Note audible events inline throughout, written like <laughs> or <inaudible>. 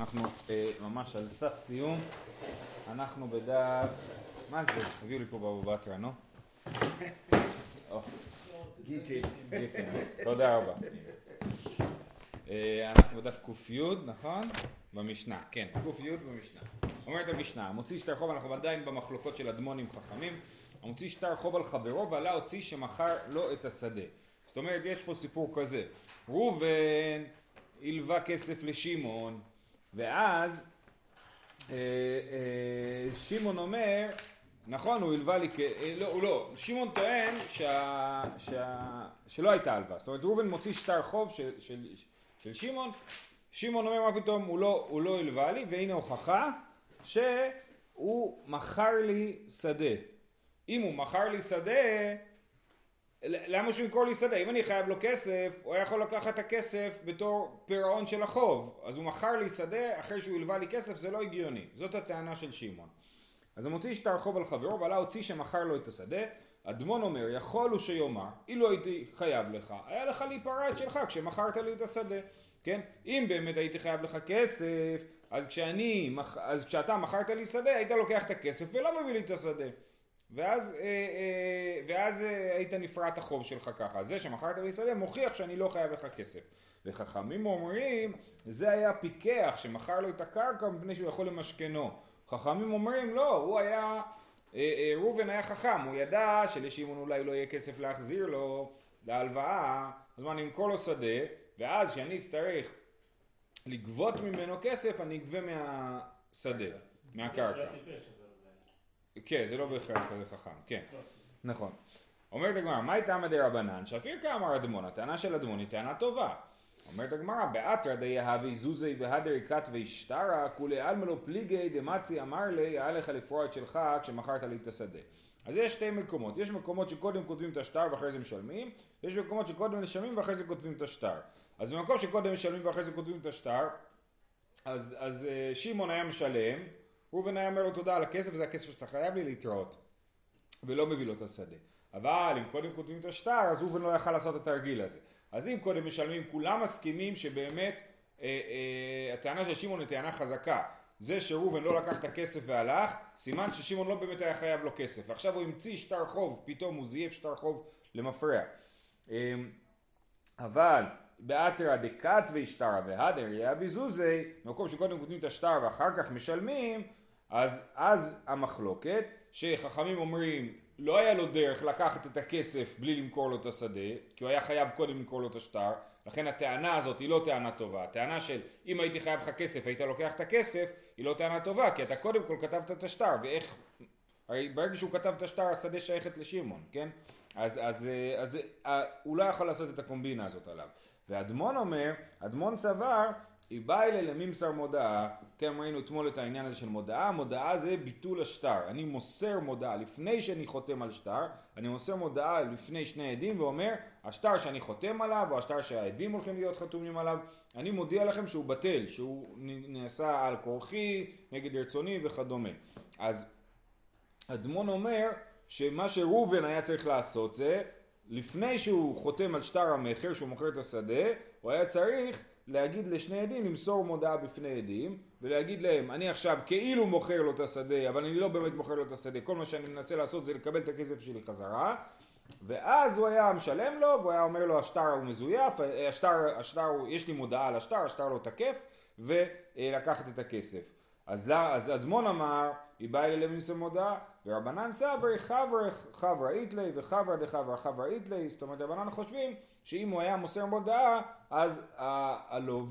אנחנו אה, ממש על סף סיום, אנחנו בדף, מה זה? הביאו לי פה בבא בתרא, נו? <laughs> או, גיטי. גיטי, תודה רבה. אה, אנחנו בדף ק"י, נכון? במשנה, כן, ק"י במשנה. אומרת המשנה, המוציא שטר חוב, אנחנו עדיין במחלוקות של אדמונים חכמים, המוציא שטר חוב על חברו ועלה הוציא שמכר לו את השדה. זאת אומרת, יש פה סיפור כזה, ראובן הלווה כסף לשמעון, ואז אה, אה, שמעון אומר, נכון, הוא הלווה לי, כ... אה, לא, הוא לא, שמעון טוען שה, שה, שלא הייתה הלוואה, זאת אומרת ראובן מוציא שטר חוב של, של, של שמעון, שמעון אומר מה פתאום, הוא לא, הוא לא הלווה לי, והנה הוכחה שהוא מכר לי שדה. אם הוא מכר לי שדה, למה שהוא ימכור לי שדה? אם אני חייב לו כסף, הוא היה יכול לקחת את הכסף בתור פירעון של החוב. אז הוא מכר לי שדה אחרי שהוא הלווה לי כסף, זה לא הגיוני. זאת הטענה של שמעון. אז הוא מוציא שטר חוב על חברו, ועלה הוציא שמכר לו את השדה. אדמון אומר, יכול הוא שיאמר, אילו הייתי חייב לך, היה לך להיפרע את שלך כשמכרת לי את השדה. כן? אם באמת הייתי חייב לך כסף, אז כשאני, אז כשאתה מכרת לי שדה, היית לוקח את הכסף ולא מביא לי את השדה. ואז, אה, אה, ואז אה, היית נפרע את החוב שלך ככה. זה שמכרת שדה מוכיח שאני לא חייב לך כסף. וחכמים אומרים, זה היה פיקח שמכר לו את הקרקע מפני שהוא יכול למשכנו. חכמים אומרים, לא, הוא היה, ראובן היה חכם, הוא ידע שלשמעון אולי לא יהיה כסף להחזיר לו להלוואה, אז מה, אני אמכור לו שדה, ואז כשאני אצטרך לגבות ממנו כסף, אני אגבה מהשדה, מהקרקע. כן, זה לא בהכרח חכם, כן, נכון. אומרת הגמרא, מהי תמא דרבנן? שאפיר כאמר אדמון, הטענה של אדמון היא טענה טובה. אומרת הגמרא, באתרא דיהבי זוזי והדרי כתבי שטרה, כולי עלמא לא פליגי דמצי אמר לי, היה לך לפרוע את שלך כשמכרת לי את השדה. אז יש שתי מקומות, יש מקומות שקודם כותבים את השטר ואחרי זה משלמים, יש מקומות שקודם משלמים ואחרי זה כותבים את השטר. אז במקום שקודם משלמים ואחרי זה כותבים את השטר, אז, אז uh, שמעון היה משלם, ראובן היה אומר לו תודה על הכסף, זה הכסף שאתה חייב לי להתראות. ולא מביא לו את השדה. אבל אם קודם כותבים את השטר, אז ראובן לא יכל לעשות את התרגיל הזה. אז אם קודם משלמים, כולם מסכימים שבאמת אה, אה, הטענה של שמעון היא טענה חזקה. זה שראובן לא לקח את הכסף והלך, סימן ששמעון לא באמת היה חייב לו כסף. ועכשיו הוא המציא שטר חוב, פתאום הוא זייף שטר חוב למפרע. אה, אבל באתרא דקתווי שטרא והדר יאבי זוזי, במקום שקודם כותבים את השטר ואחר כך משלמים, אז, אז המחלוקת, שחכמים אומרים לא היה לו דרך לקחת את הכסף בלי למכור לו את השדה, כי הוא היה חייב קודם למכור לו את השטר, לכן הטענה הזאת היא לא טענה טובה. הטענה של אם הייתי חייב לך כסף היית לוקח את הכסף, היא לא טענה טובה, כי אתה קודם כל כתבת את השטר, ואיך... הרי ברגע שהוא כתב את השטר השדה שייכת לשמעון, כן? אז, אז, אז, אז הוא לא יכול לעשות את הקומבינה הזאת עליו. ואדמון אומר, אדמון סבר, אלה לממסר מודעה, כן ראינו אתמול את העניין הזה של מודעה, מודעה זה ביטול השטר, אני מוסר מודעה, לפני שאני חותם על שטר, אני מוסר מודעה לפני שני עדים ואומר, השטר שאני חותם עליו, או השטר שהעדים הולכים להיות חתומים עליו, אני מודיע לכם שהוא בטל, שהוא נעשה על כורחי, נגד רצוני וכדומה. אז אדמון אומר, שמה שראובן היה צריך לעשות זה לפני שהוא חותם על שטר המכר, שהוא מוכר את השדה, הוא היה צריך להגיד לשני עדים, למסור מודעה בפני עדים, ולהגיד להם, אני עכשיו כאילו מוכר לו את השדה, אבל אני לא באמת מוכר לו את השדה, כל מה שאני מנסה לעשות זה לקבל את הכסף שלי חזרה, ואז הוא היה משלם לו, והוא היה אומר לו, השטר הוא מזויף, השטר, השטר יש לי מודעה על השטר, השטר לא תקף, ולקחת את הכסף. אז, אז אדמון אמר, היא באה אלי למסור מודעה, ורבנן סברי חברה חברה איתלי וחברה דחברה חברה איתלי, זאת אומרת רבנן חושבים שאם הוא היה מוסר מודעה אז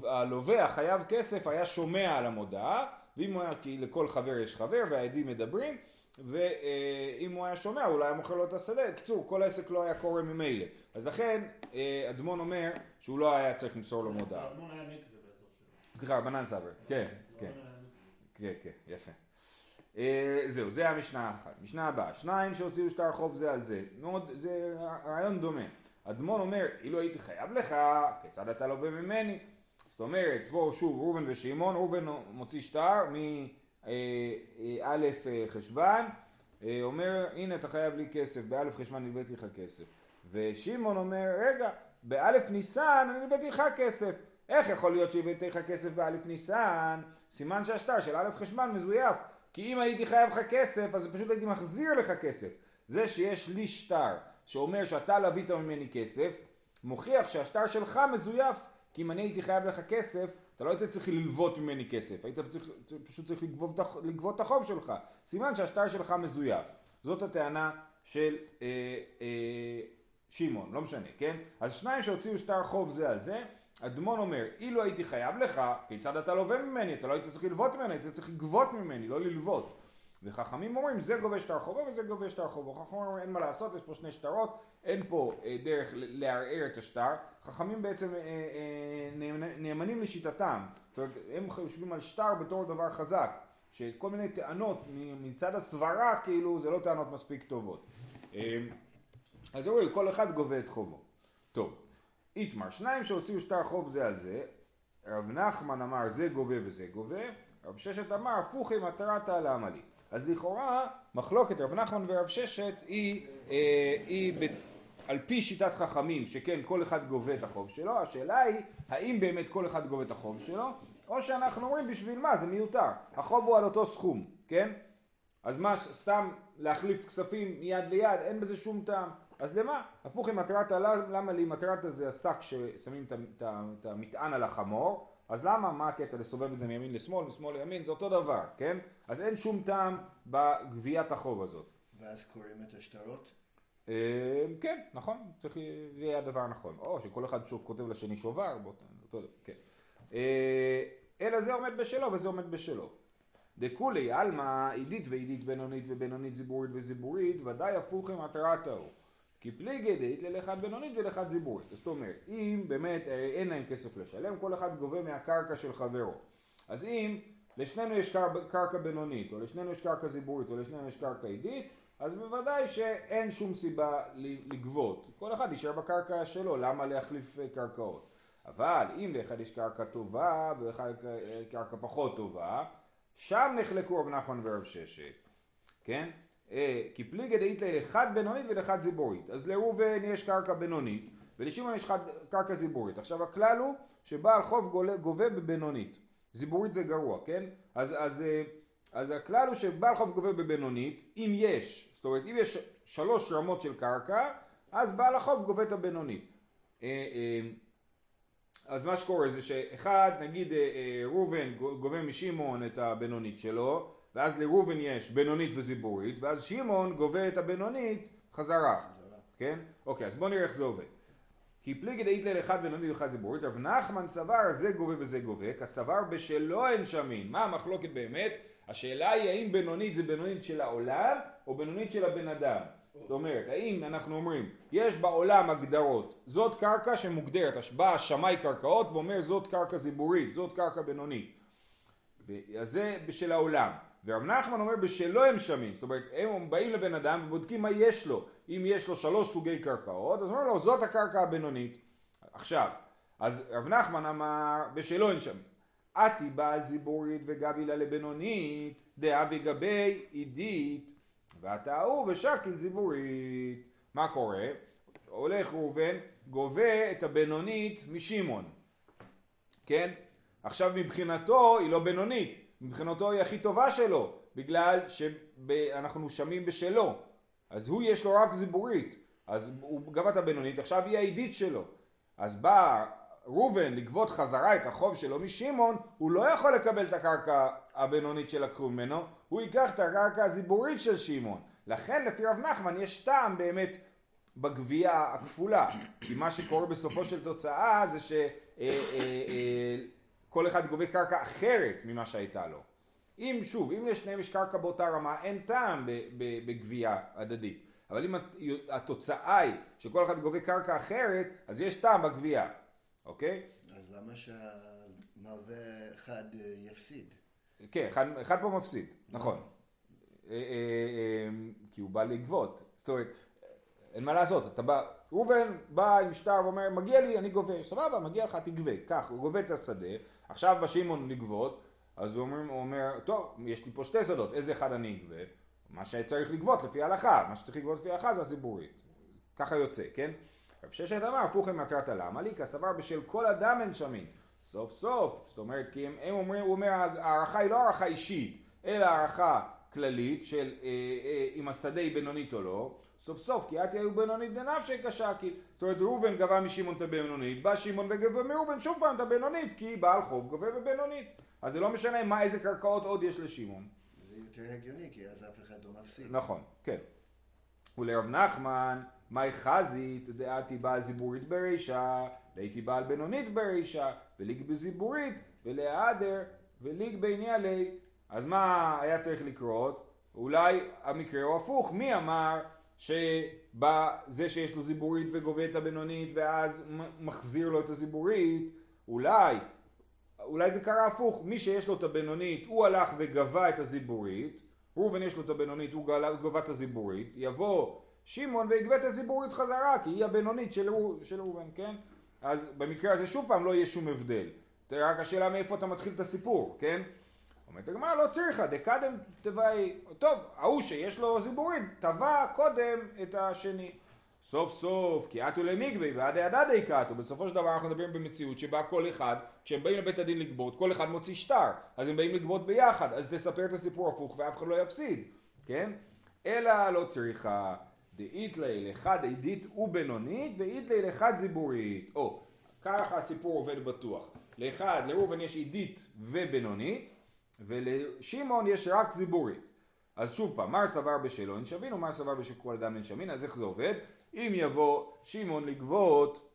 הלווה החייב כסף היה שומע על המודעה. ואם הוא היה כי לכל חבר יש חבר והעדים מדברים ואם הוא היה שומע אולי היה מוכר לו את השדה, קצור כל העסק לא היה קורה ממילא. אז לכן אה, אדמון אומר שהוא לא היה צריך למסור לו מודעה. סליחה רבנן סברי, כן, כן, כן, כן, יפה. אה, זהו, זה המשנה האחת. משנה הבאה, שניים שהוציאו שטר חוב זה על זה. מאוד, זה רעיון דומה. אדמון אומר, אילו הייתי חייב לך, כיצד אתה לווה ממני? זאת אומרת, פה שוב ראובן ושמעון, ראובן מוציא שטר מא' אה, חשוון, אה, אומר, הנה אתה חייב לי כסף, באלף חשוון הבאתי לך כסף. ושמעון אומר, רגע, באלף ניסן אני הבאתי לך כסף. איך יכול להיות שהבאתי לך כסף באלף ניסן? סימן שהשטר של א' חשבן מזויף. כי אם הייתי חייב לך כסף, אז פשוט הייתי מחזיר לך כסף. זה שיש לי שטר שאומר שאתה לווית ממני כסף, מוכיח שהשטר שלך מזויף. כי אם אני הייתי חייב לך כסף, אתה לא היית צריך ללוות ממני כסף, היית צריך, פשוט צריך לגבות, לגבות את החוב שלך. סימן שהשטר שלך מזויף. זאת הטענה של אה, אה, שמעון, לא משנה, כן? אז שניים שהוציאו שטר חוב זה על זה, אדמון אומר, אילו הייתי חייב לך, כיצד אתה לווה ממני? אתה לא היית צריך ללוות ממני, היית צריך לגבות ממני, לא ללוות. וחכמים אומרים, זה גובה שטר חובו וזה גובה שטר חובו. חכמים אומרים, אין מה לעשות, יש פה שני שטרות, אין פה אה, דרך לערער את השטר. חכמים בעצם אה, אה, נאמנים לשיטתם. זאת אומרת, הם חושבים על שטר בתור דבר חזק. שכל מיני טענות מצד הסברה, כאילו, זה לא טענות מספיק טובות. אה, אז אומרים, כל אחד גובה את חובו. טוב, איתמר, שניים שהוציאו שטר חוב זה על זה, רב נחמן אמר זה גובה וזה גובה, רב ששת אמר הפוכי מטרתא למה לי. אז לכאורה מחלוקת רב נחמן ורב ששת היא, אה, היא ב, על פי שיטת חכמים שכן כל אחד גובה את החוב שלו, השאלה היא האם באמת כל אחד גובה את החוב שלו או שאנחנו אומרים בשביל מה זה מיותר, החוב הוא על אותו סכום, כן? אז מה סתם להחליף כספים מיד ליד אין בזה שום טעם אז למה? הפוך עם מטרת למה לי מטרת זה השק ששמים את המטען על החמור אז למה, מה הקטע לסובב את זה מימין לשמאל, משמאל לימין, זה אותו דבר, כן? אז אין שום טעם בגביית החוב הזאת. ואז קוראים את השטרות? אה, כן, נכון, צריך, זה יהיה הדבר הנכון. או שכל אחד שוב כותב לשני שובר, אותו דבר, כן. אה, אלא זה עומד בשלו וזה עומד בשלו. דכולי עלמא עידית ועידית בינונית ובינונית זיבורית וזיבורית ודאי הפוך עם התרת ההוא. כי פליגי דאית ללאחד בינונית ולאחד זיבורית. זאת אומרת, אם באמת אה, אין להם כסף לשלם, כל אחד גובה מהקרקע של חברו. אז אם לשנינו יש קרקע בינונית, או לשנינו יש קרקע זיבורית, או לשנינו יש קרקע עידית, אז בוודאי שאין שום סיבה לגבות. כל אחד יישאר בקרקע שלו, למה להחליף אה, קרקעות? אבל אם לאחד יש קרקע טובה ולאחד אה, קרקע פחות טובה, שם נחלקו רב נחמן ורב ששת, כן? אה, כי פליגי דאיתלי לאחד בינונית ולאחד זיבורית. אז לראובן יש קרקע בינונית ולשמעון יש קרקע זיבורית. עכשיו הכלל הוא שבעל חוב גובה בבינונית. זיבורית זה גרוע, כן? אז, אז, אה, אז הכלל הוא שבעל חוב גובה בבינונית, אם יש, זאת אומרת אם יש שלוש רמות של קרקע, אז בעל החוב גובה את הבינונית. אה, אז מה שקורה זה שאחד, נגיד ראובן גובה משמעון את הבינונית שלו, ואז לראובן יש בינונית וזיבורית, ואז שמעון גובה את הבינונית חזרה. כן? אוקיי, אז בואו נראה איך זה עובד. כי פליגי דאית לאחד בינונית ואחד זיבורית, רב נחמן סבר זה גובה וזה גובה, כסבר בשלו אין שמין. מה המחלוקת באמת? השאלה היא האם בינונית זה בינונית של העולם או בינונית של הבן אדם. זאת אומרת, האם אנחנו אומרים, יש בעולם הגדרות, זאת קרקע שמוגדרת, בא השמאי קרקעות ואומר זאת קרקע זיבורית, זאת קרקע בינונית. אז זה בשל העולם. ורב נחמן אומר בשלו הם שמים, זאת אומרת הם באים לבן אדם ובודקים מה יש לו, אם יש לו שלוש סוגי קרקעות, אז אומר לו זאת הקרקע הבינונית. עכשיו, אז רב נחמן אמר בשלו אין שמים. עתי בעל זיבורית וגבי לה לבינונית, דעה וגבי עידית, ואתה ההוא ושקיל זיבורית. מה קורה? הולך ראובן, גובה את הבינונית משמעון, כן? עכשיו מבחינתו היא לא בינונית, מבחינתו היא הכי טובה שלו, בגלל שאנחנו שמים בשלו. אז הוא יש לו רק זיבורית, אז הוא גבה את הבינונית, עכשיו היא העידית שלו. אז בא ראובן לגבות חזרה את החוב שלו משמעון, הוא לא יכול לקבל את הקרקע הבינונית שלקחו ממנו, הוא ייקח את הקרקע הזיבורית של שמעון. לכן לפי רב נחמן יש טעם באמת בגבייה הכפולה, כי מה שקורה בסופו של תוצאה זה ש... אה, אה, אה, כל אחד גובה קרקע אחרת ממה שהייתה לו. אם שוב, אם לשניהם יש קרקע באותה רמה, אין טעם בגבייה הדדית. אבל אם התוצאה היא שכל אחד גובה קרקע אחרת, אז יש טעם בגבייה, אוקיי? אז למה שהמלווה אחד אה, יפסיד? כן, אחד, אחד פה מפסיד, נכון. אה, אה, כי הוא בא לגבות. זאת אומרת, אין מה לעשות, אתה בא, ראובן בא עם שטר ואומר, מגיע לי, אני גובה, סבבה, מגיע לך, תגבה. כך, הוא גובה את השדה, עכשיו בא שמעון לגבות, אז הוא אומר, הוא אומר, טוב, יש לי פה שתי שדות, איזה אחד אני אגבה? מה שצריך לגבות לפי ההלכה, מה שצריך לגבות לפי ההלכה זה הציבורית. ככה יוצא, כן? רב ששת אמר, הפוך עם מטרת הלמה לי, כסבר בשל כל אדם אין שמין. סוף סוף, זאת אומרת, כי הם, הם אומרים, הוא אומר, ההערכה היא לא הערכה אישית, אלא הערכה כללית של אה, אה, אם השדה היא בינונית או לא, סוף סוף כי את היו בינונית בנפשי כשקי, זאת אומרת ראובן גבה משמעון את הבינונית, בא שמעון וגבה מראובן שוב פעם את הבינונית, כי בעל חוב גובה בבינונית, אז זה לא משנה מה איזה קרקעות עוד יש לשמעון. זה יותר הגיוני, כי אז אף אחד לא מפסיד. נכון, כן. ולרב נחמן, מאי חזית דעתי בעל זיבורית ברישה, דהייתי בעל בינונית ברישה, וליג בזיבורית, ולהיעדר, וליג בעיני עלי. אז מה היה צריך לקרות? אולי המקרה הוא הפוך, מי אמר שבזה שיש לו זיבורית וגובה את הבינונית ואז מחזיר לו את הזיבורית, אולי, אולי זה קרה הפוך, מי שיש לו את הבינונית הוא הלך וגבה את הזיבורית, ראובן יש לו את הבינונית, הוא גבה את הזיבורית, יבוא שמעון ויגבה את הזיבורית חזרה, כי היא הבינונית של, של ראובן, כן? אז במקרה הזה שוב פעם לא יהיה שום הבדל. רק השאלה מאיפה אתה מתחיל את הסיפור, כן? אומרת הגמרא לא צריכה, דקדם תוואי, טוב, ההוא שיש לו זיבורית, תבע קודם את השני. סוף סוף, כי אתו למגבי ועדי הדדי קאטו, בסופו של דבר אנחנו מדברים במציאות שבה כל אחד, כשהם באים לבית הדין לגבות, כל אחד מוציא שטר, אז הם באים לגבות ביחד, אז תספר את הסיפור הפוך ואף אחד לא יפסיד, כן? אלא לא צריכה דאיתלי לאחד עדית ובינונית ואיתלי לאחד זיבורית. או, ככה הסיפור עובד בטוח. לאחד, לראובן יש עדית ובינונית, ולשמעון יש רק זיבורית. אז שוב פעם, מר סבר בשלו אין שווין ומר סבר בשל כל אדם שווין, אז איך זה עובד? אם יבוא שמעון לגבות,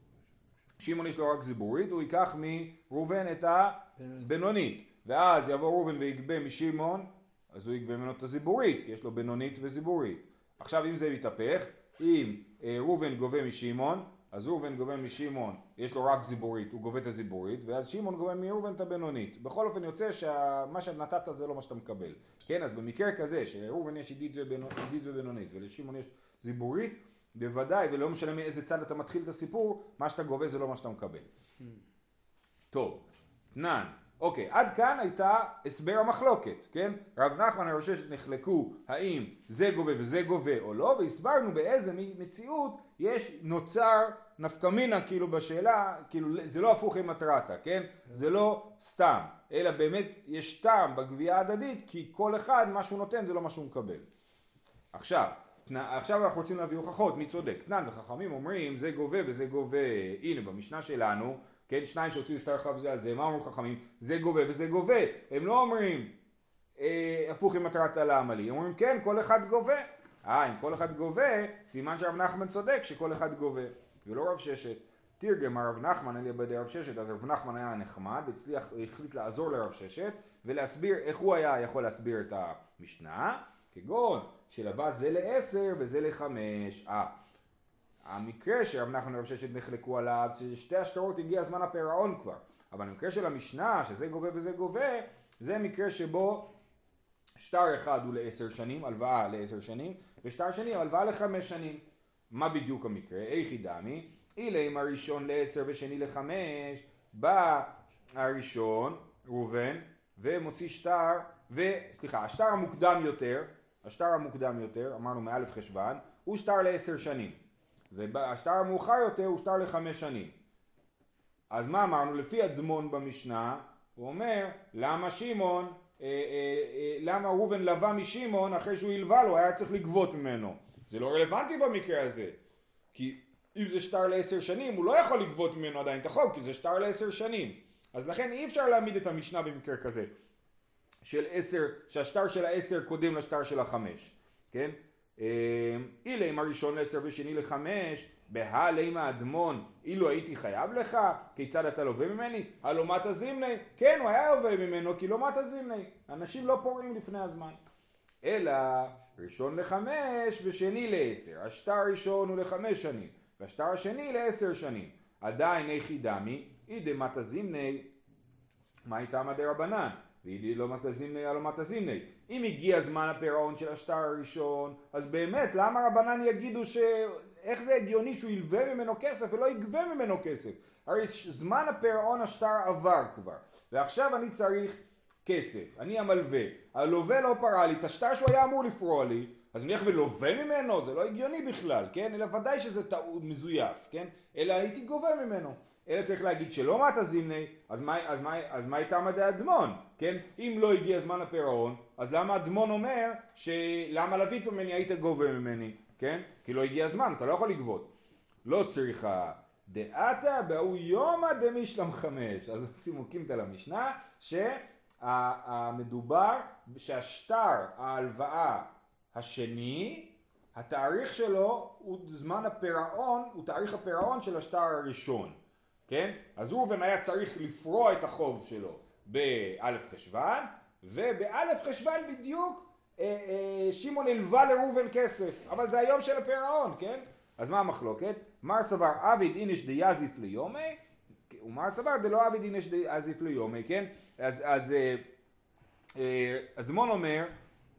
שמעון יש לו רק זיבורית, הוא ייקח מראובן את הבינונית. ואז יבוא ראובן ויגבה משמעון, אז הוא יגבה ממנו את הזיבורית, כי יש לו בינונית וזיבורית. עכשיו אם זה יתהפך, אם אה, ראובן גובה משמעון, אז ראובן גובה משמעון, יש לו רק זיבורית, הוא גובה את הזיבורית, ואז שמעון גובה מראובן את הבינונית. בכל אופן יוצא שמה שנתת זה לא מה שאתה מקבל. כן, אז במקרה כזה, שלראובן יש עידית ובינונית, ולשמעון יש זיבורית, בוודאי, ולא משנה מאיזה צד אתה מתחיל את הסיפור, מה שאתה גובה זה לא מה שאתה מקבל. טוב, תנן, אוקיי, עד כאן הייתה הסבר המחלוקת, כן? רב נחמן הרוששת נחלקו האם זה גובה וזה גובה או לא, והסברנו באיזה מציאות יש נוצר נפקמינה כאילו בשאלה, כאילו זה לא הפוך עם מטרתה, כן? זה לא סתם, אלא באמת יש טעם בגבייה ההדדית, כי כל אחד מה שהוא נותן זה לא מה שהוא מקבל. עכשיו, עכשיו אנחנו רוצים להביא הוכחות, מי צודק? תנן וחכמים אומרים זה גובה וזה גובה, הנה במשנה שלנו, כן, שניים שהוציאו שטר חב זה על זה, מה אומרים חכמים? זה גובה וזה גובה, הם לא אומרים אה, הפוך עם מטרת הלעמלי, הם אומרים כן, כל אחד גובה. אה, אם כל אחד גובה, סימן שרב נחמן צודק שכל אחד גובה, ולא רב ששת. תרגם הרב נחמן על ידי רב ששת, אז רב נחמן היה נחמד, הצליח, החליט לעזור לרב ששת, ולהסביר איך הוא היה יכול להסביר את המשנה, כגון שלבא זה לעשר וזה לחמש. אה, המקרה שרב נחמן ורב ששת נחלקו עליו, שתי השטרות הגיע זמן הפירעון כבר, אבל המקרה של המשנה, שזה גובה וזה גובה, זה מקרה שבו שטר אחד הוא לעשר שנים, הלוואה לעשר שנים, ושטר שני הלוואה לחמש שנים. מה בדיוק המקרה? איכי דמי, אילה אם הראשון לעשר ושני לחמש, בא הראשון, ראובן, ומוציא שטר, וסליחה, השטר המוקדם יותר, השטר המוקדם יותר, אמרנו מאלף חשוון, הוא שטר לעשר שנים, והשטר המאוחר יותר הוא שטר לחמש שנים. אז מה אמרנו? לפי אדמון במשנה, הוא אומר, למה שמעון, אה, אה, אה, למה ראובן לווה משמעון אחרי שהוא הלווה לו, היה צריך לגבות ממנו. זה לא רלוונטי במקרה הזה. כי אם זה שטר לעשר שנים, הוא לא יכול לגבות ממנו עדיין את החוק, כי זה שטר לעשר שנים. אז לכן אי אפשר להעמיד את המשנה במקרה כזה. של עשר, שהשטר של העשר קודם לשטר של החמש, כן? אילה אם הראשון לעשר ושני לחמש, בהלימה אדמון, אילו הייתי חייב לך, כיצד אתה לווה ממני? הלא מטה זימני, כן הוא היה לווה ממנו כי לא מטה זימני, אנשים לא פורעים לפני הזמן. אלא ראשון לחמש ושני לעשר, השטר הראשון הוא לחמש שנים, והשטר השני לעשר שנים. עדיין איכי דמי, אידי מטה זימני, מה איתם רבנן? ואידי לא מטה זימני הלא מטה זימני. אם הגיע זמן הפירעון של השטר הראשון, אז באמת למה רבנן יגידו ש... איך זה הגיוני שהוא ילווה ממנו כסף ולא יגבה ממנו כסף? הרי זמן הפירעון השטר עבר כבר, ועכשיו אני צריך כסף, אני המלווה, הלווה לא פרע לי את השטר שהוא היה אמור לפרוע לי, אז אני הולך ולווה ממנו? זה לא הגיוני בכלל, כן? אלא ודאי שזה טעות מזויף, כן? אלא הייתי גובה ממנו. אלא צריך להגיד שלא מטה זימני, אז מה, אז מה, אז מה איתם עדי אדמון, כן? אם לא הגיע זמן הפירעון, אז למה אדמון אומר שלמה לווית ממני היית גובה ממני, כן? כי לא הגיע הזמן, אתה לא יכול לגבות. לא צריכה דעתה בהוא יומא דמישלם חמש. אז <laughs> שימו קימתא למשנה, שהמדובר שהשטר ההלוואה השני, התאריך שלו הוא זמן הפירעון, הוא תאריך הפירעון של השטר הראשון, כן? אז ראובן היה צריך לפרוע את החוב שלו באלף חשוון, ובאלף חשוון בדיוק אה, אה, שמעון הלווה לראובן כסף, אבל זה היום של הפירעון, כן? אז מה המחלוקת? מר סבר עביד איניש דיאזיף ליומי, ומר סבר דלא עביד איניש דיאזיף ליומי, כן? אז, אז אה, אה, אדמון אומר,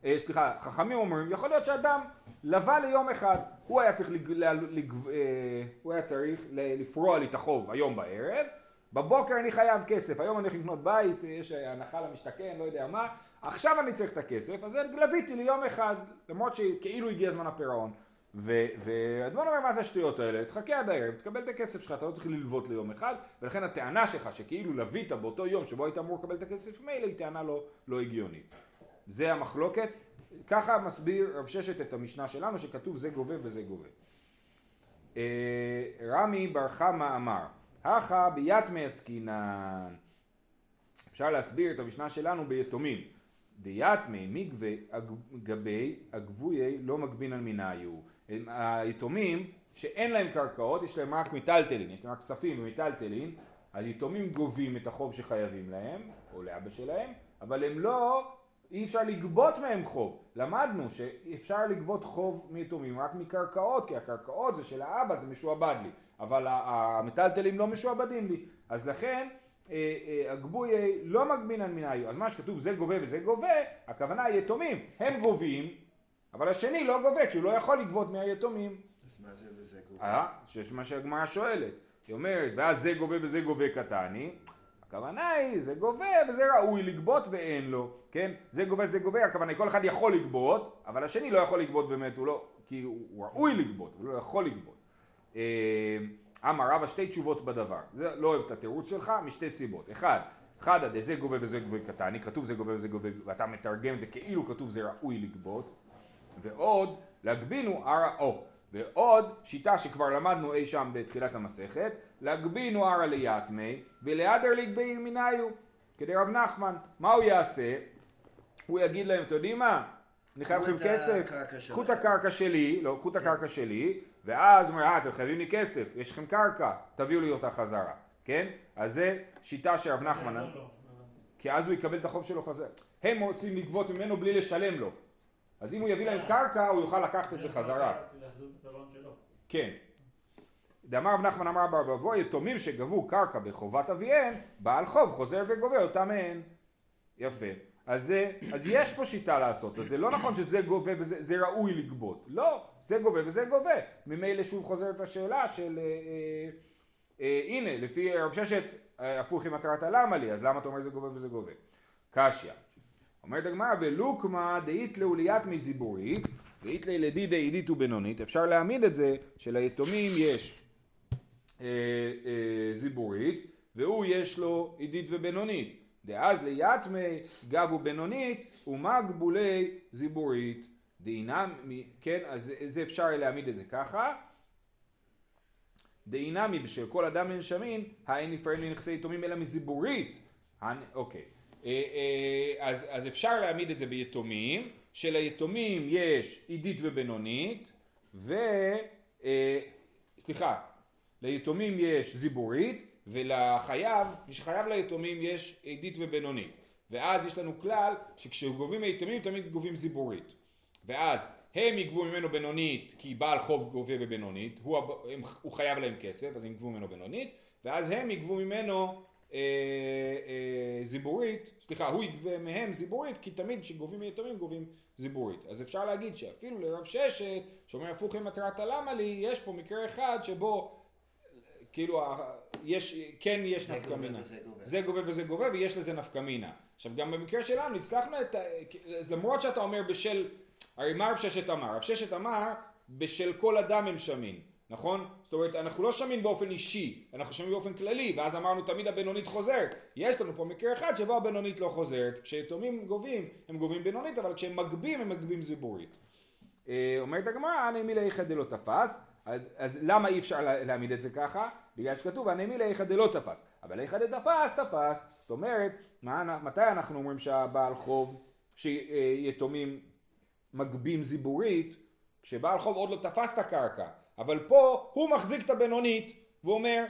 אה, סליחה, חכמים אומרים, יכול להיות שאדם לווה ליום אחד, הוא היה צריך, לג, לג, אה, הוא היה צריך לפרוע לי את החוב היום בערב, בבוקר אני חייב כסף, היום אני הולך לקנות בית, יש הנחה למשתכן, לא יודע מה, עכשיו אני צריך את הכסף, אז לוויתי ליום אחד, למרות שכאילו הגיע זמן הפירעון. ואדמון אומר מה זה השטויות האלה, תחכה עד הערב, תקבל את הכסף שלך, אתה לא צריך ללוות ליום אחד, ולכן הטענה שלך שכאילו לווית באותו יום שבו היית אמור לקבל את הכסף מילא היא טענה לא, לא הגיונית. זה המחלוקת, ככה מסביר רב ששת את המשנה שלנו שכתוב זה גובה וזה גובה. אה, רמי בר חמא אמר, הכה ביתמי עסקינן. אפשר להסביר את המשנה שלנו ביתומים. דיתמי מגבה גבי הגבויי לא מגבין על מינאיו. היתומים שאין להם קרקעות, יש להם רק מיטלטלין, יש להם רק כספים ומיטלטלין, היתומים גובים את החוב שחייבים להם, או לאבא שלהם, אבל הם לא, אי אפשר לגבות מהם חוב. למדנו שאפשר לגבות חוב מיתומים רק מקרקעות, כי הקרקעות זה של האבא, זה משועבד לי, אבל המיטלטלים לא משועבדים לי. אז לכן אה, אה, הגבוי לא מגבין על מנהיו. אז מה שכתוב זה גובה וזה גובה, הכוונה היתומים, הם גובים אבל השני לא גובה, כי הוא לא יכול לגבות מהיתומים. אז מה זה וזה גובה? אה, שיש מה שהגמרא שואלת. היא אומרת, ואז זה גובה וזה גובה קטני. הכוונה היא, זה גובה וזה ראוי לגבות ואין לו, כן? זה גובה, זה גובה, הכוונה היא, כל אחד יכול לגבות, אבל השני לא יכול לגבות באמת, הוא לא, כי הוא ראוי לגבות, הוא לא יכול לגבות. אה, אמר רבא שתי תשובות בדבר, זה לא אוהב את התירוץ שלך משתי סיבות. אחד, חדא דזה גובה וזה גובה קטני, כתוב זה גובה וזה גובה, ואתה מתרגם את זה כאילו כתוב זה ראוי לגבות. ועוד להגבינו ערא או ועוד שיטה שכבר למדנו אי שם בתחילת המסכת להגבינו ערא ליתמי ולהדר לגבי ימיניו כדי רב נחמן מה הוא יעשה? הוא יגיד להם אתם יודעים מה? אני חייב לכם כסף, קחו את הקרקע שלי, לא, קחו את הקרקע שלי, ואז הוא אומר, אה, אתם חייבים לי כסף, יש לכם קרקע, תביאו לי אותה חזרה, כן? אז זה שיטה שרב נחמן, כי אז הוא יקבל את החוב שלו חזרה. הם רוצים לגבות ממנו בלי לשלם לו, אז אם הוא יביא להם קרקע, הוא יוכל לקחת את זה חזרה. כן. דאמר רב נחמן אמר בר בבוא יתומים שגבו קרקע בחובת אביהן, בעל חוב חוזר וגובה אותם מהן. יפה. אז, זה, אז יש פה שיטה לעשות, אז זה לא נכון שזה גובה וזה ראוי לגבות. לא, זה גובה וזה גובה. ממילא שוב חוזרת השאלה של אה, אה, אה, הנה, לפי רב ששת, אה, הפוכי מטרת הלמה לי, אז למה אתה אומר זה גובה וזה גובה? קשיא. אומרת הגמרא ולוקמה דאית לאוליית מזיבורית דאית לילדי דעידית ובינונית אפשר להעמיד את זה שליתומים יש אה, אה, זיבורית והוא יש לו עידית ובינונית. דאז ליתמי גב ובינונית ומה גבולי זיבורית דאינם, כן, אז זה אפשר להעמיד את זה ככה. דאינמי בשל כל אדם אין האין נפרעים לנכסי יתומים אלא מזיבורית. אוקיי אז, אז אפשר להעמיד את זה ביתומים, שליתומים יש עידית ובינונית, ו... אה, סליחה, ליתומים יש זיבורית, ולחייב, מי שחייב ליתומים יש עידית ובינונית. ואז יש לנו כלל שכשגובים היתומים תמיד גובים זיבורית. ואז הם יגבו ממנו בינונית כי בעל חוב גובה בבינונית, הוא, הם, הוא חייב להם כסף אז הם יגבו ממנו בינונית, ואז הם יגבו ממנו אה, אה, זיבורית, סליחה, הוא יגבה מהם זיבורית, כי תמיד כשגובים מיתומים גובים זיבורית. אז אפשר להגיד שאפילו לרב ששת, שאומר הפוך עם מטרת הלמה לי, יש פה מקרה אחד שבו כאילו יש, כן יש נפקא מינה. זה גובה וזה גובה ויש לזה נפקא מינה. עכשיו גם במקרה שלנו הצלחנו את, אז למרות שאתה אומר בשל, הרי מה רב ששת אמר? רב ששת אמר בשל כל אדם הם שמין. נכון? זאת אומרת, אנחנו לא שומעים באופן אישי, אנחנו שומעים באופן כללי, ואז אמרנו תמיד הבינונית חוזרת. יש לנו פה מקרה אחד שבו הבינונית לא חוזרת. כשיתומים גובים, הם גובים בינונית, אבל כשהם מגבים, הם מגבים זיבורית. אה, אומרת הגמרא, הנעמי לאיכא דלא תפס, אז, אז למה אי אפשר להעמיד את זה ככה? בגלל שכתוב הנעמי לאיכא דלא תפס, אבל איכא דתפס תפס, זאת אומרת, מה, מתי אנחנו אומרים שהבעל חוב, שיתומים מגבים זיבורית, כשבעל חוב עוד לא תפס את הקרקע, אבל פה הוא מחזיק את הבינונית ואומר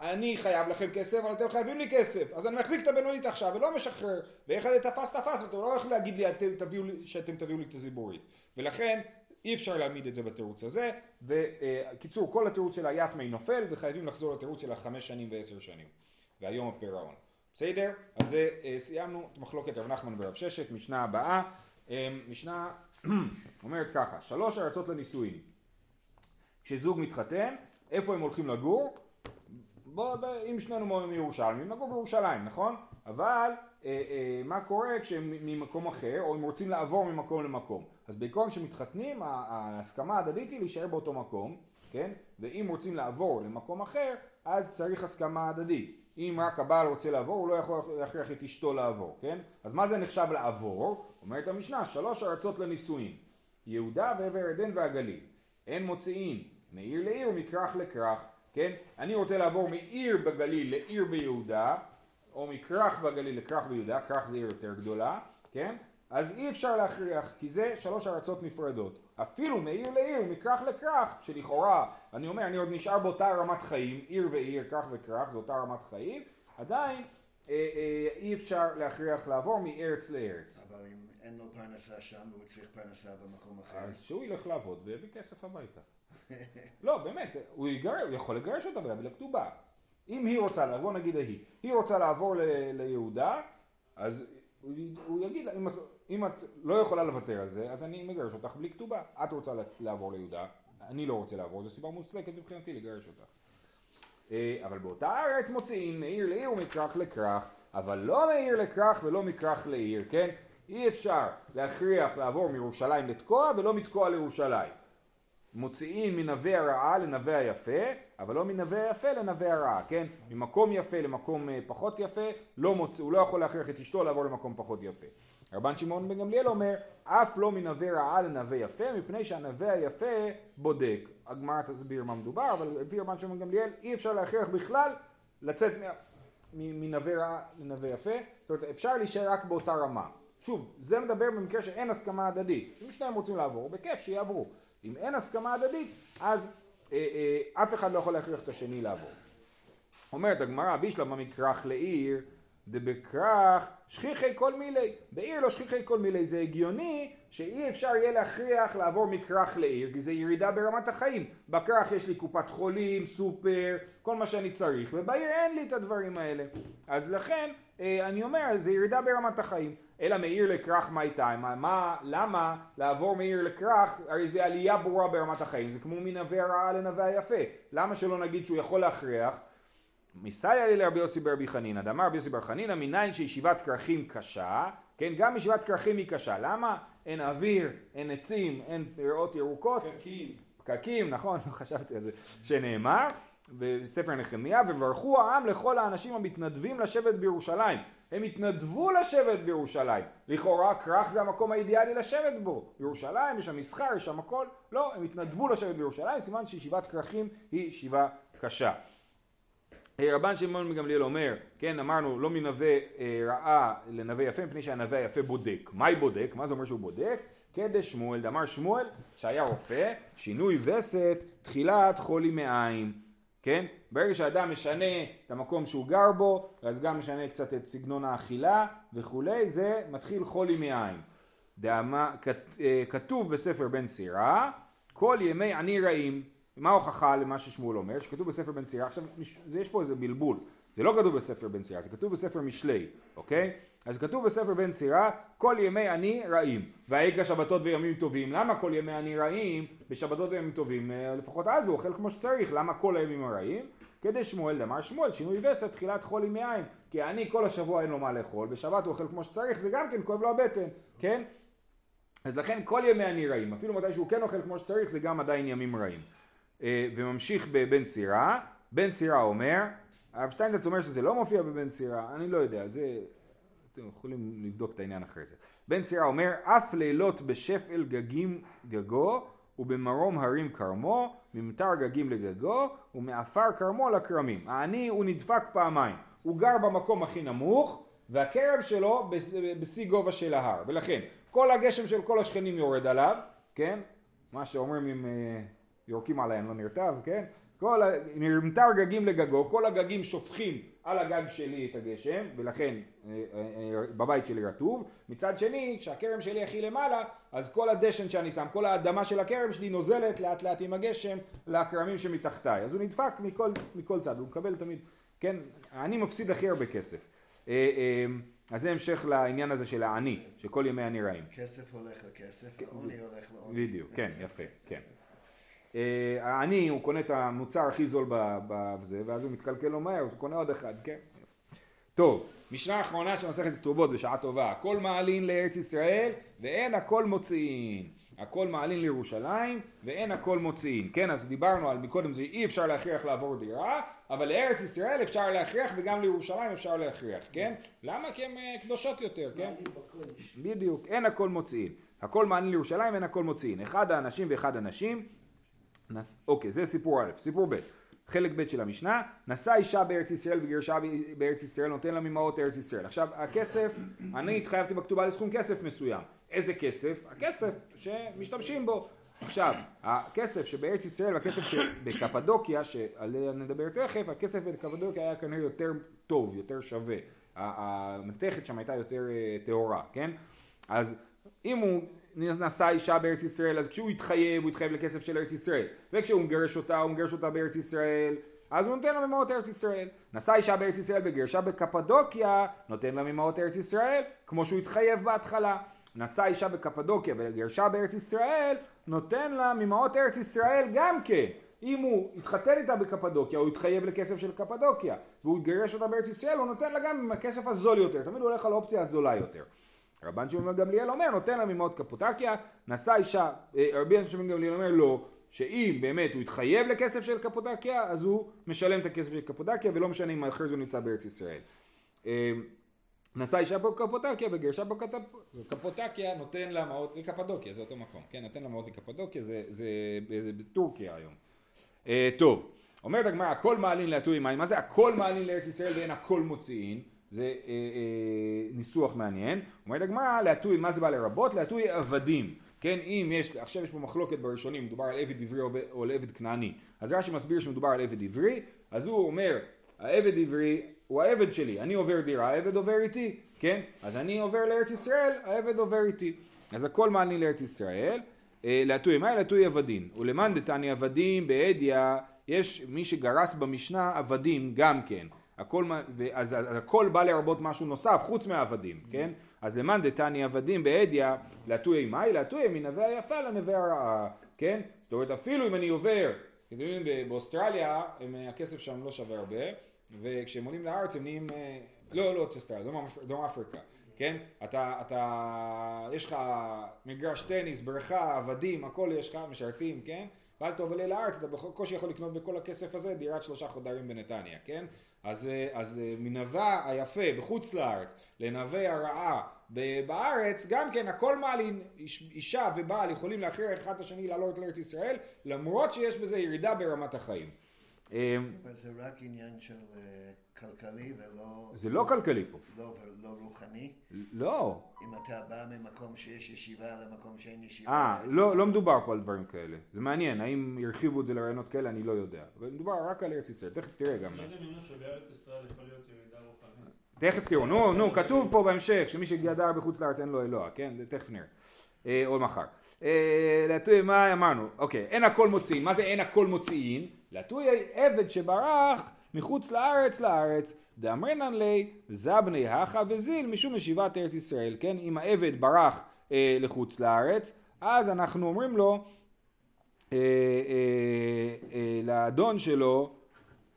אני חייב לכם כסף אבל אתם חייבים לי כסף. אז אני מחזיק את הבינונית עכשיו ולא משחרר ואיך זה תפס תפס ואתם לא יכולים להגיד לי אתם תביאו לי, שאתם תביאו לי את הזיבורית. ולכן אי אפשר להעמיד את זה בתירוץ הזה וקיצור כל התירוץ של היתמי נופל וחייבים לחזור לתירוץ של החמש שנים ועשר שנים. והיום הפירעון. בסדר? אז זה אה, סיימנו את מחלוקת רב נחמן ורב ששת משנה הבאה. אה, משנה <clears throat> אומרת ככה שלוש ארצות לנישואין כשזוג מתחתן, איפה הם הולכים לגור? בוא, אם שנינו מירושלים, נגור בירושלים, נכון? אבל אה, אה, מה קורה כשהם ממקום אחר, או הם רוצים לעבור ממקום למקום? אז בעיקרון כשמתחתנים, ההסכמה ההדדית היא להישאר באותו מקום, כן? ואם רוצים לעבור למקום אחר, אז צריך הסכמה הדדית. אם רק הבעל רוצה לעבור, הוא לא יכול להכריח את אשתו לעבור, כן? אז מה זה נחשב לעבור? אומרת המשנה, שלוש ארצות לנישואין. יהודה ועבר עדן והגליל. אין מוציאים מעיר לעיר ומכרך לכרך, כן? אני רוצה לעבור מעיר בגליל לעיר ביהודה, או מכרך בגליל לכרך ביהודה, כרך זה עיר יותר גדולה, כן? אז אי אפשר להכריח, כי זה שלוש ארצות נפרדות. אפילו מעיר לעיר, מכרך לכרך, שלכאורה, אני אומר, אני עוד נשאר באותה רמת חיים, עיר ועיר, כרך וכרך, זו אותה רמת חיים, עדיין אה, אה, אי אפשר להכריח לעבור מארץ לארץ. אבל אם אין לו פרנסה שם והוא צריך פרנסה במקום אחר. אז שהוא ילך לעבוד ויביא כסף הביתה. <laughs> לא, באמת, הוא, יגר, הוא יכול לגרש אותה ולהביא לה כתובה. אם היא רוצה, בוא נגיד היא, היא רוצה לעבור ל, ליהודה, אז הוא, הוא יגיד לה, אם, אם את לא יכולה לוותר על זה, אז אני מגרש אותך בלי כתובה. את רוצה לעבור ליהודה, אני לא רוצה לעבור, זו סיבה מוצדקת מבחינתי לגרש אותך. אה, אבל באותה ארץ מוציאים מעיר לעיר ומכרך לכרך, אבל לא מעיר לכרך ולא מכרך לעיר, כן? אי אפשר להכריח לעבור מירושלים לתקוע ולא מתקוע לירושלים. מוציאים מנווה הרעה לנווה היפה, אבל לא מנווה היפה לנווה הרעה, כן? ממקום יפה למקום אה, פחות יפה, לא מוצ... הוא לא יכול להכריח את אשתו לעבור למקום פחות יפה. רבן שמעון בן גמליאל אומר, אף לא מנווה רעה לנווה יפה, מפני שהנווה היפה בודק. הגמרא תסביר מה מדובר, אבל לפי רבן שמעון בן גמליאל אי אפשר להכריח בכלל לצאת מנווה רעה לנווה יפה, זאת אומרת אפשר להישאר רק באותה רמה. שוב, זה מדבר במקרה שאין הסכמה הדדית. אם שניהם רוצים לעבור, בכיף שיעברו. אם אין הסכמה הדדית, אז אה, אה, אף אחד לא יכול להכריח את השני לעבור. אומרת הגמרא, בישלמה מכרך לעיר, דבכרך שכיחי כל מילי. בעיר לא שכיחי כל מילי. זה הגיוני שאי אפשר יהיה להכריח לעבור מכרך לעיר, כי זה ירידה ברמת החיים. בכרך יש לי קופת חולים, סופר, כל מה שאני צריך, ובעיר אין לי את הדברים האלה. אז לכן, אה, אני אומר, זה ירידה ברמת החיים. אלא מעיר לכרך מה איתה, מה, למה לעבור מעיר לכרך, הרי זה עלייה ברורה ברמת החיים, זה כמו מנווה הרעה לנווה היפה, למה שלא נגיד שהוא יכול להכריח? מסייע לי לרבי יוסי ברבי חנינא, דאמר רבי יוסי בר חנינא, מניין שישיבת כרכים קשה, כן, גם ישיבת כרכים היא קשה, למה? אין אוויר, אין עצים, אין פירות ירוקות, פקקים, פקקים, נכון, לא חשבתי על זה, שנאמר בספר נחמיה, וברכו העם לכל האנשים המתנדבים לשבת בירושלים. הם התנדבו לשבת בירושלים. לכאורה כרך זה המקום האידיאלי לשבת בו. בירושלים יש שם מסחר, יש שם הכל. לא, הם התנדבו לשבת בירושלים, סימן שישיבת כרכים היא ישיבה קשה. אה, רבן שמעון מגמליאל אומר, כן אמרנו לא מנווה אה, רעה לנווה יפה מפני שהנווה היפה בודק. מהי בודק? מה זה אומר שהוא בודק? קדש שמואל, דמר שמואל שהיה רופא, שינוי וסת, תחילת חולי מעיים. כן? ברגע שאדם משנה את המקום שהוא גר בו, אז גם משנה קצת את סגנון האכילה וכולי, זה מתחיל חולי מעין. דאמה, אה, כתוב בספר בן סירה, כל ימי עני רעים. מה ההוכחה למה ששמואל אומר? שכתוב בספר בן סירה, עכשיו יש פה איזה בלבול, זה לא כתוב בספר בן סירה, זה כתוב בספר משלי, אוקיי? אז כתוב בספר בן סירה, כל ימי עני רעים. והעיקר שבתות וימים טובים. למה כל ימי עני רעים? בשבתות וימים טובים, אה, לפחות אז הוא אוכל כמו שצריך. למה כל הימים הרעים? כדי שמואל דמר שמואל, שינוי וסת, תחילת חול ימי עין. כי עני כל השבוע אין לו מה לאכול, בשבת הוא אוכל כמו שצריך, זה גם כן כואב לו הבטן, כן? אז לכן כל ימי עני רעים. אפילו מתי שהוא כן אוכל כמו שצריך, זה גם עדיין ימים רעים. אה, וממשיך בבן סירה, בן סירה אומר, הרב שטיינזץ אומר שזה לא מופיע בבן סירה, אני לא יודע, זה, אתם יכולים לבדוק את העניין אחרי זה. בן סירה אומר, אף לילות בשפל גגים גגו, ובמרום הרים כרמו, ממטר גגים לגגו, ומעפר כרמו לכרמים. העני הוא נדפק פעמיים, הוא גר במקום הכי נמוך, והכרם שלו בשיא גובה של ההר, ולכן כל הגשם של כל השכנים יורד עליו, כן? מה שאומרים אם אה, יורקים עליי אני לא נרטב, כן? כל, ממטר גגים לגגו, כל הגגים שופכים על הגג שלי את הגשם, ולכן אה, אה, בבית שלי רטוב. מצד שני, כשהכרם שלי הכי למעלה, אז כל הדשן שאני שם, כל האדמה של הכרם שלי נוזלת לאט לאט עם הגשם לכרמים שמתחתיי. אז הוא נדפק מכל, מכל צד, הוא מקבל תמיד, כן, אני מפסיד הכי הרבה כסף. אז זה המשך לעניין הזה של העני, שכל ימי אני רעים. כסף הולך לכסף, העוני הולך לעוני. בדיוק, כן, יפה, כן. אה, העני הוא קונה את המוצר הכי זול בזה, ואז הוא מתקלקל לו מהר, אז הוא קונה עוד אחד, כן. טוב, משנה אחרונה של מסכת כתובות בשעה טובה, הכל מעלין לארץ ישראל ואין הכל מוציאין. הכל מעלין לירושלים ואין הכל מוציאין. כן, אז דיברנו על מקודם זה אי אפשר להכריח לעבור דירה, אבל לארץ ישראל אפשר להכריח וגם לירושלים אפשר להכריח, כן? למה? כי הן אה, קדושות יותר, כן? בדיוק, אין הכל מוציאין. הכל מעלין לירושלים, אין הכל מוציאין. אחד האנשים ואחד הנשים נס... אוקיי, זה סיפור א', סיפור ב', חלק ב' של המשנה, נשא אישה בארץ ישראל וגירשה בארץ ישראל, נותן לה ממעות ארץ ישראל. עכשיו, הכסף, אני התחייבתי בכתובה לסכום כסף מסוים. איזה כסף? הכסף שמשתמשים בו. עכשיו, הכסף שבארץ ישראל והכסף שבקפדוקיה, שעליה נדבר תכף, הכסף בקפדוקיה היה כנראה יותר טוב, יותר שווה. המתכת שם הייתה יותר אה, טהורה, כן? אז אם הוא נשא אישה בארץ ישראל, אז כשהוא התחייב, הוא התחייב לכסף של ארץ ישראל. וכשהוא מגרש אותה, הוא מגרש אותה בארץ ישראל, אז הוא נותן לה ממעות ארץ ישראל. נשא אישה בארץ ישראל וגרשה בקפדוקיה, נותן לה ממעות ארץ ישראל, כמו שהוא התחייב בהתחלה. נשא אישה בקפדוקיה וגרשה בארץ ישראל, נותן לה ממעות ארץ ישראל גם כן. אם הוא התחתן איתה בקפדוקיה, הוא התחייב לכסף של קפדוקיה, והוא התגרש אותה בארץ ישראל, הוא נותן לה גם עם הכסף הזול יותר. תמיד הוא הולך על האופציה הזולה יותר. רבן שמעון גמליאל אומר נותן לה ממעות קפוטקיה, נשא אישה, אה, רבי שמעון גמליאל אומר לא, שאם באמת הוא התחייב לכסף של קפוטקיה אז הוא משלם את הכסף של קפוטקיה ולא משנה אם אחרי זה הוא נמצא בארץ ישראל. אה, נשא אישה פה קפוטקיה וגרשה פה קפוטקיה נותן לה מעות לקפדוקיה זה אותו מקום כן נותן לה מעות לקפדוקיה זה, זה, זה, זה בטורקיה היום. אה, טוב אומרת הגמרא הכל מעלין להטוי מים מה זה הכל מעלין לארץ ישראל ואין הכל מוציאין זה אה, אה, ניסוח מעניין. אומרת הגמרא, להטוי, מה זה בא לרבות? להטוי עבדים. כן, אם יש, עכשיו יש פה מחלוקת בראשונים, מדובר על עבד עברי או על עבד כנעני. אז רש"י מסביר שמדובר על עבד עברי, אז הוא אומר, העבד עברי הוא העבד שלי, אני עובר דירה, העבד עובר איתי, כן? אז אני עובר לארץ ישראל, העבד עובר איתי. אז הכל מעני לארץ ישראל. אה, להטוי מה? להטוי עבדים. ולמאן דתני עבדים בעדיה, יש מי שגרס במשנה עבדים גם כן. הכל, אז, אז הכל בא לרבות משהו נוסף חוץ מהעבדים, כן? אז למאן דתני עבדים בעדיה, להטויה מאי, להטויה מנווה היפה לנווה הרעה, כן? זאת אומרת אפילו אם אני עובר, אתם יודעים באוסטרליה הם, הכסף שם לא שווה הרבה, וכשהם עולים לארץ הם נהיים, אה, לא, לא אוסטרליה, דרום, דרום אפריקה, כן? אתה, אתה, יש לך מגרש טניס, בריכה, עבדים, הכל יש לך, משרתים, כן? ואז אתה עולה לארץ, אתה בקושי יכול לקנות בכל הכסף הזה דירת שלושה חודרים בנתניה, כן? אז, אה, אז אה, מנווה היפה בחוץ לארץ לנווה הרעה בארץ, גם כן הכל מעלין, אישה ובעל יכולים להכריע אחד את השני לעלות לארץ ישראל, למרות שיש בזה ירידה ברמת החיים. אבל זה רק עניין של אה, כלכלי ולא... זה לא כלכלי פה. לא, לא רוחני? לא. אם אתה בא ממקום שיש ישיבה למקום שאין ישיבה... אה, לא, לא מדובר פה על דברים כאלה. זה מעניין, האם ירחיבו את זה לרעיונות כאלה, אני לא יודע. אבל מדובר רק על ארץ ישראל, תכף תראה גם. לא יודע אם שבארץ ישראל יכול להיות ירידה רוחנית. תכף תראו, נו, נו, כתוב פה בהמשך שמי שגדר בחוץ לארץ אין לו אלוה, כן? תכף נראה. אה, או מחר. אה, מה אמרנו? אוקיי, אין הכל מוציאין. מה זה אין הכל מוציאין? להטוי עבד שברח מחוץ לארץ לארץ, דאמרינן לי זבני הכה וזיל משום ישיבת ארץ ישראל, כן? אם העבד ברח אה, לחוץ לארץ, אז אנחנו אומרים לו, אה, אה, אה, לאדון שלו,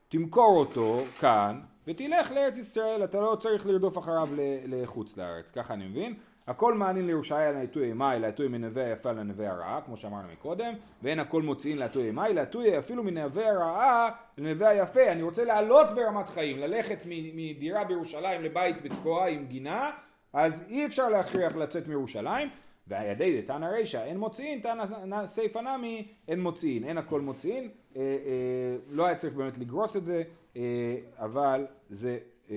תמכור אותו כאן ותלך לארץ ישראל, אתה לא צריך לרדוף אחריו לחוץ לארץ, ככה אני מבין. הכל מענין לירושלים לעטוי אימי, לעטוי מנווה היפה לנווה הרעה, כמו שאמרנו מקודם, ואין הכל מוציאין לעטוי אימי, לעטוי אפילו מנווה הרעה לנווה היפה. אני רוצה לעלות ברמת חיים, ללכת מדירה בירושלים לבית בתקועה עם גינה, אז אי אפשר להכריח לצאת מירושלים. והידי דתנא רישא אין מוציאין, תנא סיפא נמי אין מוציאין, אין הכל מוציאין, אה, אה, לא היה צריך באמת לגרוס את זה, אה, אבל זה, אה,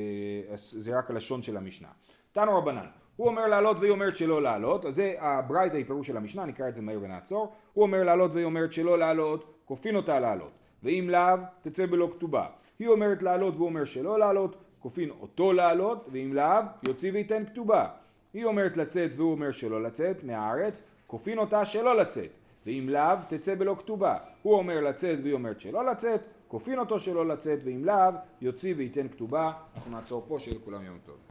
זה רק הלשון של המשנה. תנו רבנן, הוא אומר לעלות והיא אומרת שלא לעלות, אז זה הברייתא היא פירוש של המשנה, נקרא את זה מהר ונעצור, הוא אומר לעלות והיא אומרת שלא לעלות, כופין אותה לעלות, ואם לאו תצא בלא כתובה, היא אומרת לעלות והוא אומר שלא לעלות, כופין אותו לעלות, ואם לאו יוציא וייתן כתובה, היא אומרת לצאת והוא אומר שלא לצאת מהארץ, כופין אותה שלא לצאת, ואם לאו תצא בלא כתובה, הוא אומר לצאת והיא אומרת שלא לצאת, כופין אותו שלא לצאת, ואם לאו יוציא וייתן כתובה, אנחנו נעצור פה, שיהיה לכולם יום טוב.